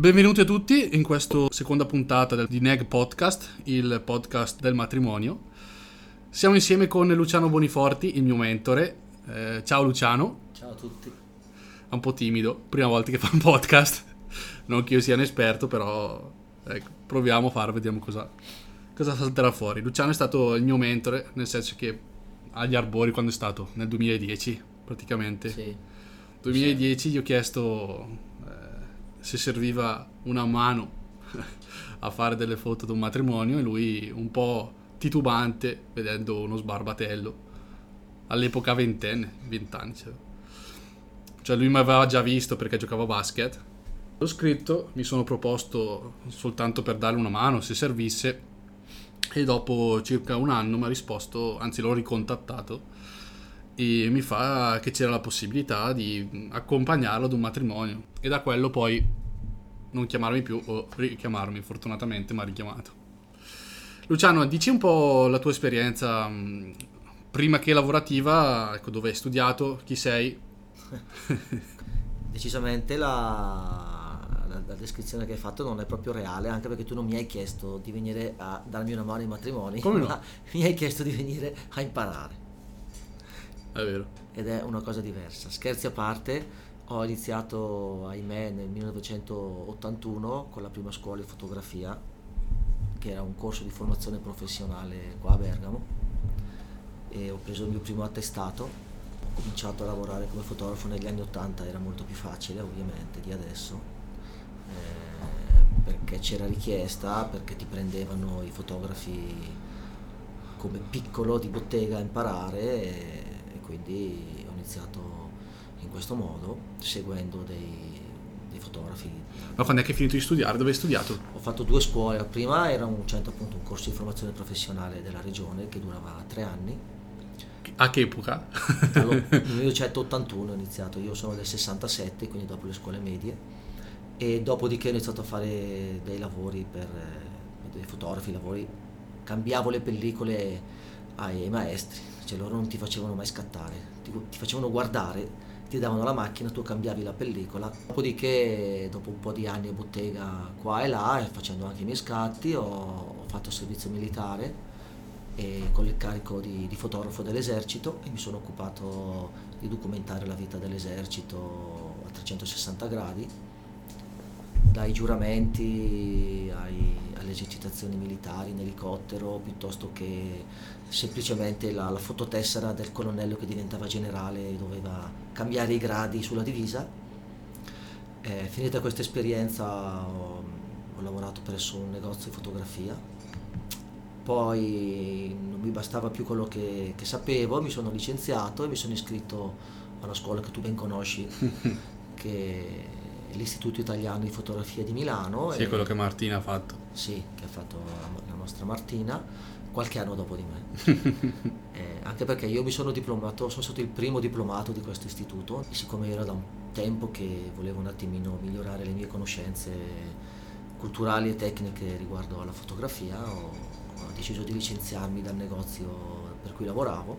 Benvenuti a tutti in questa seconda puntata del, di Neg Podcast, il podcast del matrimonio. Siamo insieme con Luciano Boniforti, il mio mentore. Eh, ciao Luciano. Ciao a tutti. È un po' timido, prima volta che fa un podcast. Non che io sia un esperto, però ecco, proviamo a farlo, vediamo cosa, cosa salterà fuori. Luciano è stato il mio mentore, nel senso che agli arbori quando è stato? Nel 2010 praticamente. Sì. 2010 gli ho chiesto se serviva una mano a fare delle foto di un matrimonio e lui un po' titubante vedendo uno sbarbatello all'epoca ventenne, vent'anni cioè. cioè lui mi aveva già visto perché giocavo a basket l'ho scritto, mi sono proposto soltanto per darle una mano se servisse e dopo circa un anno mi ha risposto, anzi l'ho ricontattato e mi fa che c'era la possibilità di accompagnarlo ad un matrimonio e da quello poi non chiamarmi più o richiamarmi, fortunatamente mi ha richiamato. Luciano, dici un po' la tua esperienza mh, prima che lavorativa, ecco, dove hai studiato, chi sei? Decisamente la, la, la descrizione che hai fatto non è proprio reale, anche perché tu non mi hai chiesto di venire a darmi una mano ai matrimoni, Come no? ma mi hai chiesto di venire a imparare. È vero. ed è una cosa diversa. Scherzi a parte, ho iniziato, ahimè, nel 1981 con la prima scuola di fotografia, che era un corso di formazione professionale qua a Bergamo, e ho preso il mio primo attestato. Ho cominciato a lavorare come fotografo negli anni 80, era molto più facile ovviamente di adesso, eh, perché c'era richiesta, perché ti prendevano i fotografi come piccolo di bottega a imparare e, quindi ho iniziato in questo modo, seguendo dei, dei fotografi. Ma quando è che hai finito di studiare? Dove hai studiato? Ho fatto due scuole, la prima era un centro appunto un corso di formazione professionale della regione che durava tre anni. A che epoca? Allora, nel 1981 ho iniziato, io sono del 67, quindi dopo le scuole medie, e dopodiché ho iniziato a fare dei lavori per eh, dei fotografi, lavori, cambiavo le pellicole ai, maestri, cioè loro non ti facevano mai scattare, ti, ti facevano guardare, ti davano la macchina, tu cambiavi la pellicola, dopodiché dopo un po' di anni a bottega qua e là, facendo anche i miei scatti, ho, ho fatto servizio militare con il carico di, di fotografo dell'esercito e mi sono occupato di documentare la vita dell'esercito a 360 gradi, dai giuramenti ai- alle esercitazioni militari in elicottero, piuttosto che semplicemente la, la fototessera del colonnello che diventava generale e doveva cambiare i gradi sulla divisa. Eh, finita questa esperienza ho, ho lavorato presso un negozio di fotografia poi non mi bastava più quello che, che sapevo, mi sono licenziato e mi sono iscritto a una scuola che tu ben conosci, che l'Istituto Italiano di Fotografia di Milano. Sì, e- quello che Martina ha fatto. sì, che ha fatto la, nostra Martina, qualche anno dopo di me. Eh, anche perché io mi sono diplomato, sono stato il primo diplomato di questo istituto e siccome era da un tempo che volevo un attimino migliorare le mie conoscenze culturali e tecniche riguardo alla fotografia, ho, ho deciso di licenziarmi dal negozio per cui lavoravo, ho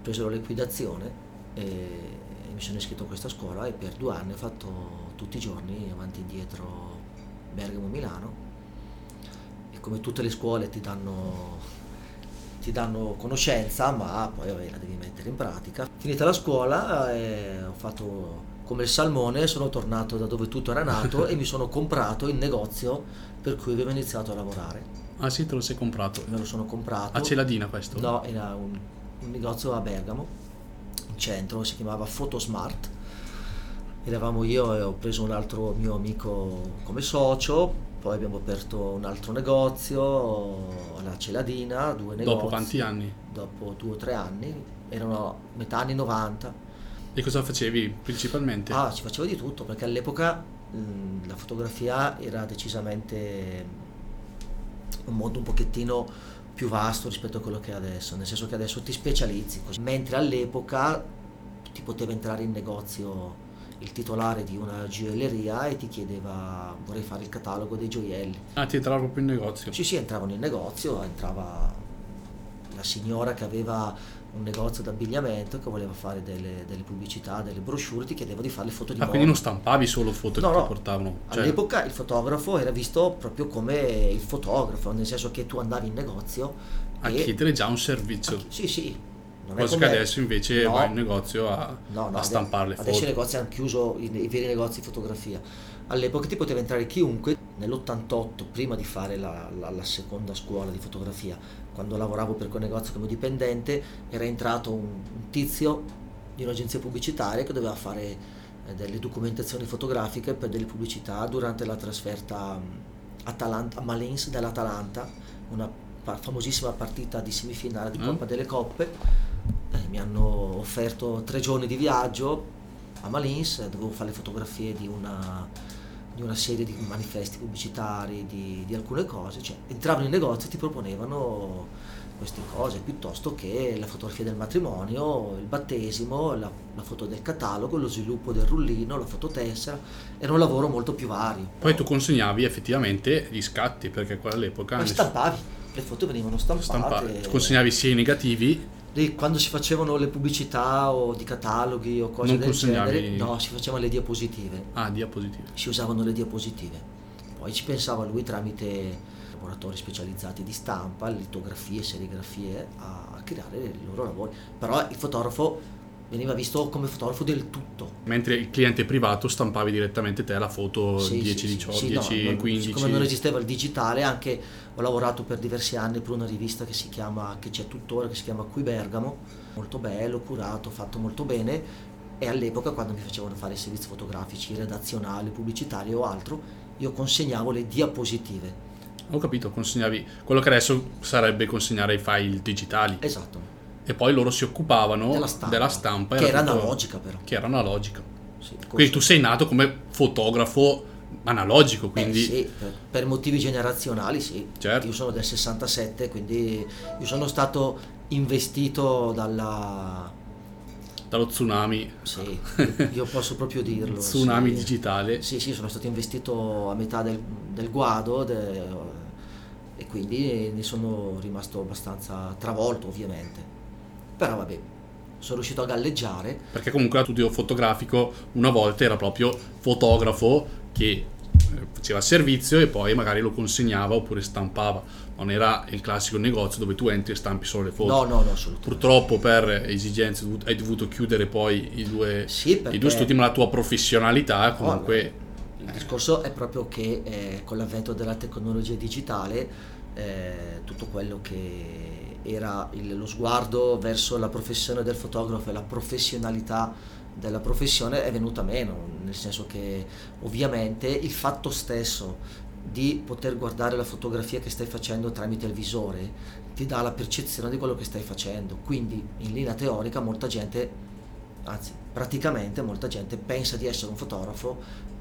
preso la liquidazione e, mi sono iscritto a questa scuola e per due anni ho fatto tutti i giorni avanti e indietro Bergamo-Milano e come tutte le scuole ti danno, ti danno conoscenza, ma poi vabbè, la devi mettere in pratica. Finita la scuola eh, ho fatto come il salmone, sono tornato da dove tutto era nato e mi sono comprato il negozio per cui avevo iniziato a lavorare. Ah sì, te lo sei comprato. Me lo sono comprato. A Celadina questo? No, era un, un negozio a Bergamo, centro, si chiamava Photosmart. Eravamo io e ho preso un altro mio amico come socio, poi abbiamo aperto un altro negozio alla Celadina, due negozi. Dopo quanti anni? Dopo due o tre anni, erano metà anni 90. E cosa facevi principalmente? Ah, ci facevo di tutto perché all'epoca mh, la fotografia era decisamente un mondo un pochettino più vasto rispetto a quello che è adesso, nel senso che adesso ti specializzi, così. mentre all'epoca ti poteva entrare in negozio il titolare di una gioielleria e ti chiedeva vorrei fare il catalogo dei gioielli. Ah, ti entrava proprio in negozio. Sì, sì, entravano in negozio, entrava la signora che aveva un negozio d'abbigliamento che voleva fare delle, delle pubblicità, delle brochure, ti chiedeva di fare le foto di Ah, moda. quindi non stampavi solo foto No, che no. ti portavano. Cioè, All'epoca il fotografo era visto proprio come il fotografo, nel senso che tu andavi in negozio a e... chiedere già un servizio. Sì, sì. Non Cosa che adesso invece No. vai in negozio a, No, no, a stampare le Adesso i foto. negozi hanno chiuso i, i veri negozi di fotografia. All'epoca ti poteva entrare chiunque. Nell'88, prima di fare la, la- la seconda scuola di fotografia, quando lavoravo per quel negozio come dipendente, era entrato un, un tizio di un'agenzia pubblicitaria che doveva fare eh, delle documentazioni fotografiche per delle pubblicità durante la trasferta mh, Atalanta, a Malins dell'Atalanta, una famosissima partita di semifinale di Mm. Coppa delle Coppe. Eh, mi hanno offerto tre giorni di viaggio a Malins, dovevo fare le fotografie di una, di una serie di manifesti pubblicitari, di, di alcune cose, cioè entravano in negozio e ti proponevano queste cose, piuttosto che la fotografia del matrimonio, il battesimo, la, la foto del catalogo, lo sviluppo del rullino, la fototessera, era un lavoro molto più vario. Poi tu consegnavi effettivamente gli scatti, perché all'epoca Poi nessuno- stampavi, le foto venivano stampate. stampare. consegnavi sia i negativi, Lì, quando si facevano le pubblicità o di cataloghi o cose Non del consegnavi- genere, no, si facevano le diapositive. ah, diapositive. si usavano le diapositive. Poi ci pensava lui tramite laboratori specializzati di stampa, litografie, serigrafie, a, a creare i loro lavori. Però il fotografo veniva visto come fotografo del tutto. Mentre il cliente privato stampavi direttamente te la foto Sì, 10, sì, sì, 18, sì, no, 10, non- 15. Siccome non esisteva il digitale, anche ho lavorato per diversi anni per una rivista che si chiama, che c'è tuttora, che si chiama Qui Bergamo, molto bello, curato, fatto molto bene. E all'epoca, quando mi facevano fare servizi fotografici, redazionali, pubblicitari o altro, io consegnavo le diapositive. Ho capito, consegnavi quello che adesso sarebbe consegnare i file digitali. Esatto. E poi loro si occupavano della stampa, della stampa. che era tutto- analogica però. Che era analogica. Sì, Quindi tu sei nato come fotografo analogico, quindi Eh sì, per, per motivi generazionali sì. Certo. Io sono del 67, quindi io sono stato investito dalla... dallo tsunami, Sì, io posso proprio dirlo. tsunami sì. digitale. Sì, sì, sono stato investito a metà del, del guado de- e quindi ne sono rimasto abbastanza travolto ovviamente. Però vabbè, sono riuscito a galleggiare. Perché comunque lo studio fotografico una volta era proprio fotografo che eh, faceva servizio e poi magari lo consegnava oppure stampava. Non era il classico negozio dove tu entri e stampi solo le foto. No, no, no, assolutamente. Purtroppo per esigenze hai dovuto chiudere poi i due, Sì, perché- i due studi, ma la tua professionalità comunque... Il discorso è proprio che eh, con l'avvento della tecnologia digitale eh, tutto quello che era il- lo sguardo verso la professione del fotografo e la professionalità della professione è venuta meno, nel senso che ovviamente il fatto stesso di poter guardare la fotografia che stai facendo tramite il visore ti dà la percezione di quello che stai facendo, quindi in linea teorica molta gente, anzi praticamente molta gente pensa di essere un fotografo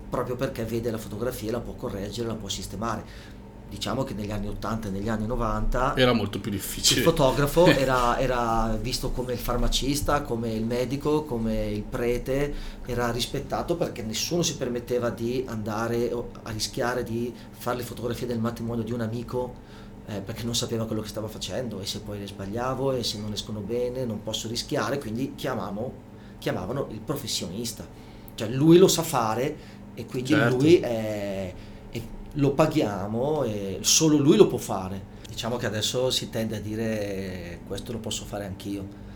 proprio perché vede la fotografia la può correggere, la può sistemare. Diciamo che negli anni 80 e negli anni 90 Era molto più il difficile. fotografo era, era visto come il farmacista, come il medico, come il prete, era rispettato perché nessuno si permetteva di andare a rischiare di fare le fotografie del matrimonio di un amico eh, perché non sapeva quello che stava facendo e se poi le sbagliavo e se non escono bene non posso rischiare, quindi chiamavo, chiamavano il professionista, cioè lui lo sa fare e quindi Certo. lui è, lo paghiamo e solo lui lo può fare. Diciamo che adesso si tende a dire questo lo posso fare anch'io.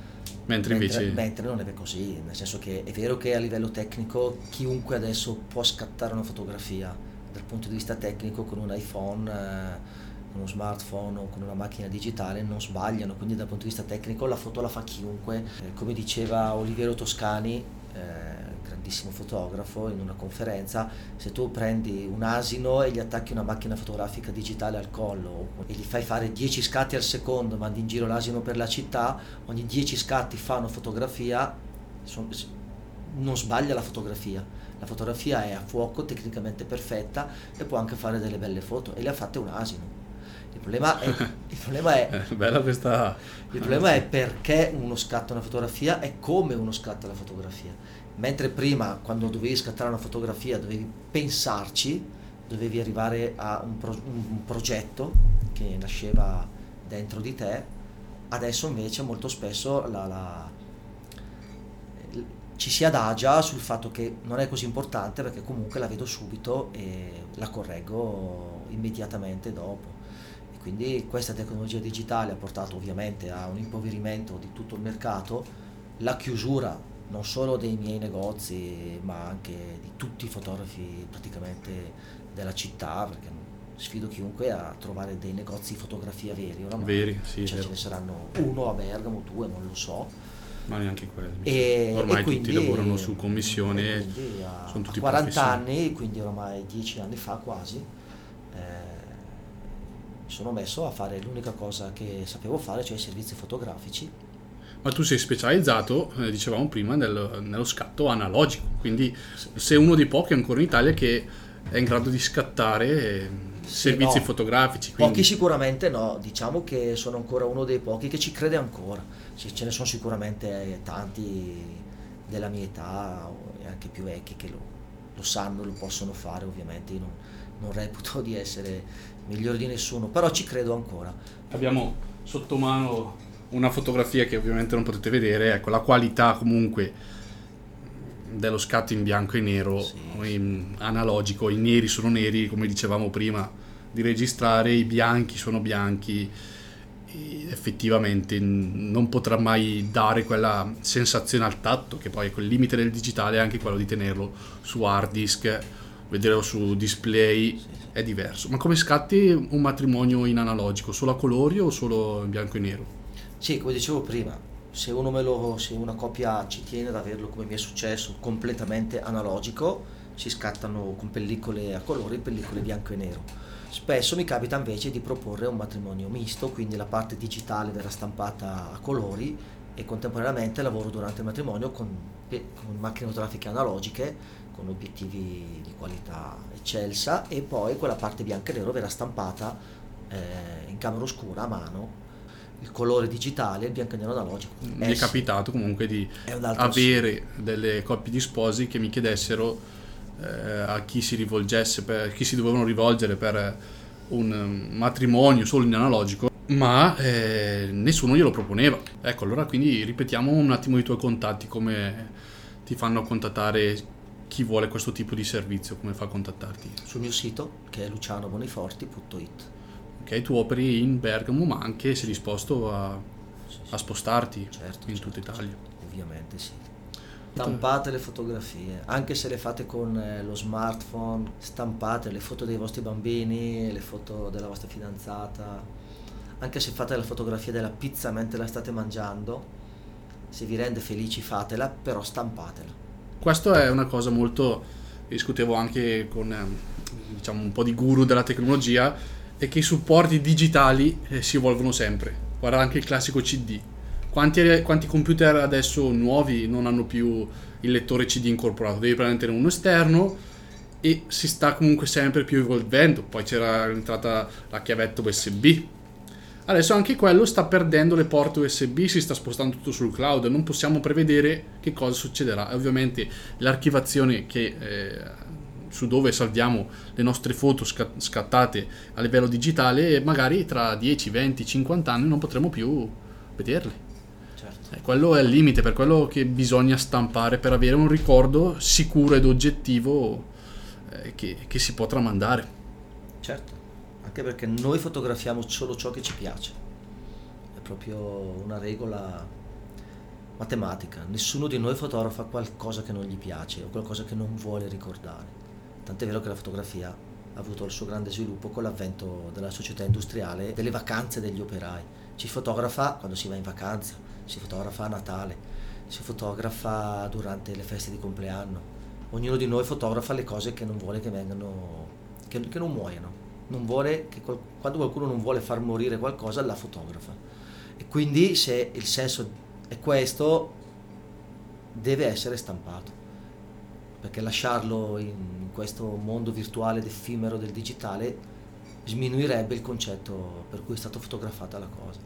Mentre invece... mentre non è così, nel senso che è vero che a livello tecnico chiunque adesso può scattare una fotografia dal punto di vista tecnico con un iPhone, eh, con uno smartphone o con una macchina digitale non sbagliano, quindi dal punto di vista tecnico la foto la fa chiunque. Eh, come diceva Oliviero Toscani, eh, grandissimo fotografo, in una conferenza, se tu prendi un asino e gli attacchi una macchina fotografica digitale al collo e gli fai fare 10 scatti al secondo, mandi in giro l'asino per la città, ogni 10 scatti fa una fotografia, son- non sbaglia la fotografia. La fotografia è a fuoco, tecnicamente perfetta e può anche fare delle belle foto e le ha fatte un asino. Il problema è, il problema è bella questa... il problema è perché uno scatta una fotografia e come uno scatta la fotografia. Mentre prima, quando dovevi scattare una fotografia, dovevi pensarci, dovevi arrivare a un, pro- un progetto che nasceva dentro di te Adesso invece molto spesso la, la, ci si adagia sul fatto che non è così importante perché comunque la vedo subito e la correggo immediatamente dopo. Quindi questa tecnologia digitale ha portato ovviamente a un impoverimento di tutto il mercato, la chiusura non solo dei miei negozi ma anche di tutti i fotografi praticamente della città perché sfido chiunque a trovare dei negozi di fotografia veri oramai. Veri, sì, cioè, ce ne saranno uno a Bergamo, due, non lo so. Ma neanche quelli. E, ormai e quindi, tutti lavorano su commissione. A, sono tutti a 40 anni, quindi ormai 10 anni fa quasi, eh, mi sono messo a fare l'unica cosa che sapevo fare, cioè i servizi fotografici. Ma tu sei specializzato, eh, dicevamo prima, nel, nello scatto analogico, quindi sì. sei uno dei pochi ancora in Italia che è in grado di scattare eh, servizi no, fotografici. Quindi... Pochi sicuramente no, diciamo che sono ancora uno dei pochi che ci crede ancora. Ce ne sono sicuramente tanti della mia età e anche più vecchi che lo, lo sanno, lo possono fare ovviamente. Io non, non reputo di essere migliore di nessuno, però ci credo ancora. Abbiamo sotto mano una fotografia che ovviamente non potete vedere, ecco la qualità comunque dello scatto in bianco e nero, sì. in analogico, i neri sono neri, come dicevamo prima, di registrare, i bianchi sono bianchi, effettivamente non potrà mai dare quella sensazione al tatto, che poi quel limite del digitale è anche quello di tenerlo su hard disk, vederlo su display è diverso. Ma come scatti un matrimonio in analogico? Solo a colori o solo in bianco e nero? Sì, come dicevo prima, se, lo, se una coppia ci tiene ad averlo come mi è successo completamente analogico, si scattano con pellicole a colori pellicole bianco e nero. Spesso mi capita invece di proporre un matrimonio misto, quindi la parte digitale verrà stampata a colori e contemporaneamente lavoro durante il matrimonio con, con macchine fotografiche analogiche, con obiettivi di qualità eccelsa e poi quella parte bianco e nero verrà stampata eh, in camera oscura a mano il colore digitale e il bianco e nero analogico. Mi è, è capitato comunque di avere delle coppie di sposi che mi chiedessero eh, a chi si rivolgesse, per, chi si dovevano rivolgere per un matrimonio solo in analogico, ma eh, nessuno glielo proponeva. Ecco, allora quindi ripetiamo un attimo i tuoi contatti, come ti fanno contattare chi vuole questo tipo di servizio, come fa a contattarti? Sul mio sito che è lucianoboniforti.it ok? Tu operi in Bergamo, ma anche sei disposto a, sì, sì. a spostarti certo, in certo, tutta Italia. Certo. Ovviamente sì. Stampate le fotografie, anche se le fate con eh, lo smartphone, stampate le foto dei vostri bambini, le foto della vostra fidanzata, anche se fate la fotografia della pizza mentre la state mangiando, se vi rende felici fatela, però stampatela. Questo è una cosa molto, discutevo anche con diciamo, un po' di guru della tecnologia, è che i supporti digitali eh, si evolvono sempre. Guarda anche il classico CD. Quanti, quanti, computer adesso nuovi non hanno più il lettore CD incorporato? Devi prendere uno esterno e si sta comunque sempre più evolvendo. Poi c'era entrata la chiavetta USB. Adesso anche quello sta perdendo le porte USB, si sta spostando tutto sul cloud, non possiamo prevedere che cosa succederà. Ovviamente l'archivazione che eh, su dove salviamo le nostre foto scattate a livello digitale magari tra 10, 20, 50 anni non potremo più vederle. Eh, quello è il limite, per quello che bisogna stampare per avere un ricordo sicuro ed oggettivo eh, che, che si può tramandare. Certo, anche perché noi fotografiamo solo ciò che ci piace. È proprio una regola matematica. Nessuno di noi fotografa qualcosa che non gli piace o qualcosa che non vuole ricordare. Tant'è vero che la fotografia ha avuto il suo grande sviluppo con l'avvento della società industriale, delle vacanze degli operai. Ci fotografa quando si va in vacanza, si fotografa a Natale, si fotografa durante le feste di compleanno. Ognuno di noi fotografa le cose che non vuole che vengano, che, che non muoiano. Non vuole che quando qualcuno non vuole far morire qualcosa, la fotografa. E quindi se il senso è questo, deve essere stampato perché lasciarlo in questo mondo virtuale ed effimero del digitale sminuirebbe il concetto per cui è stata fotografata la cosa.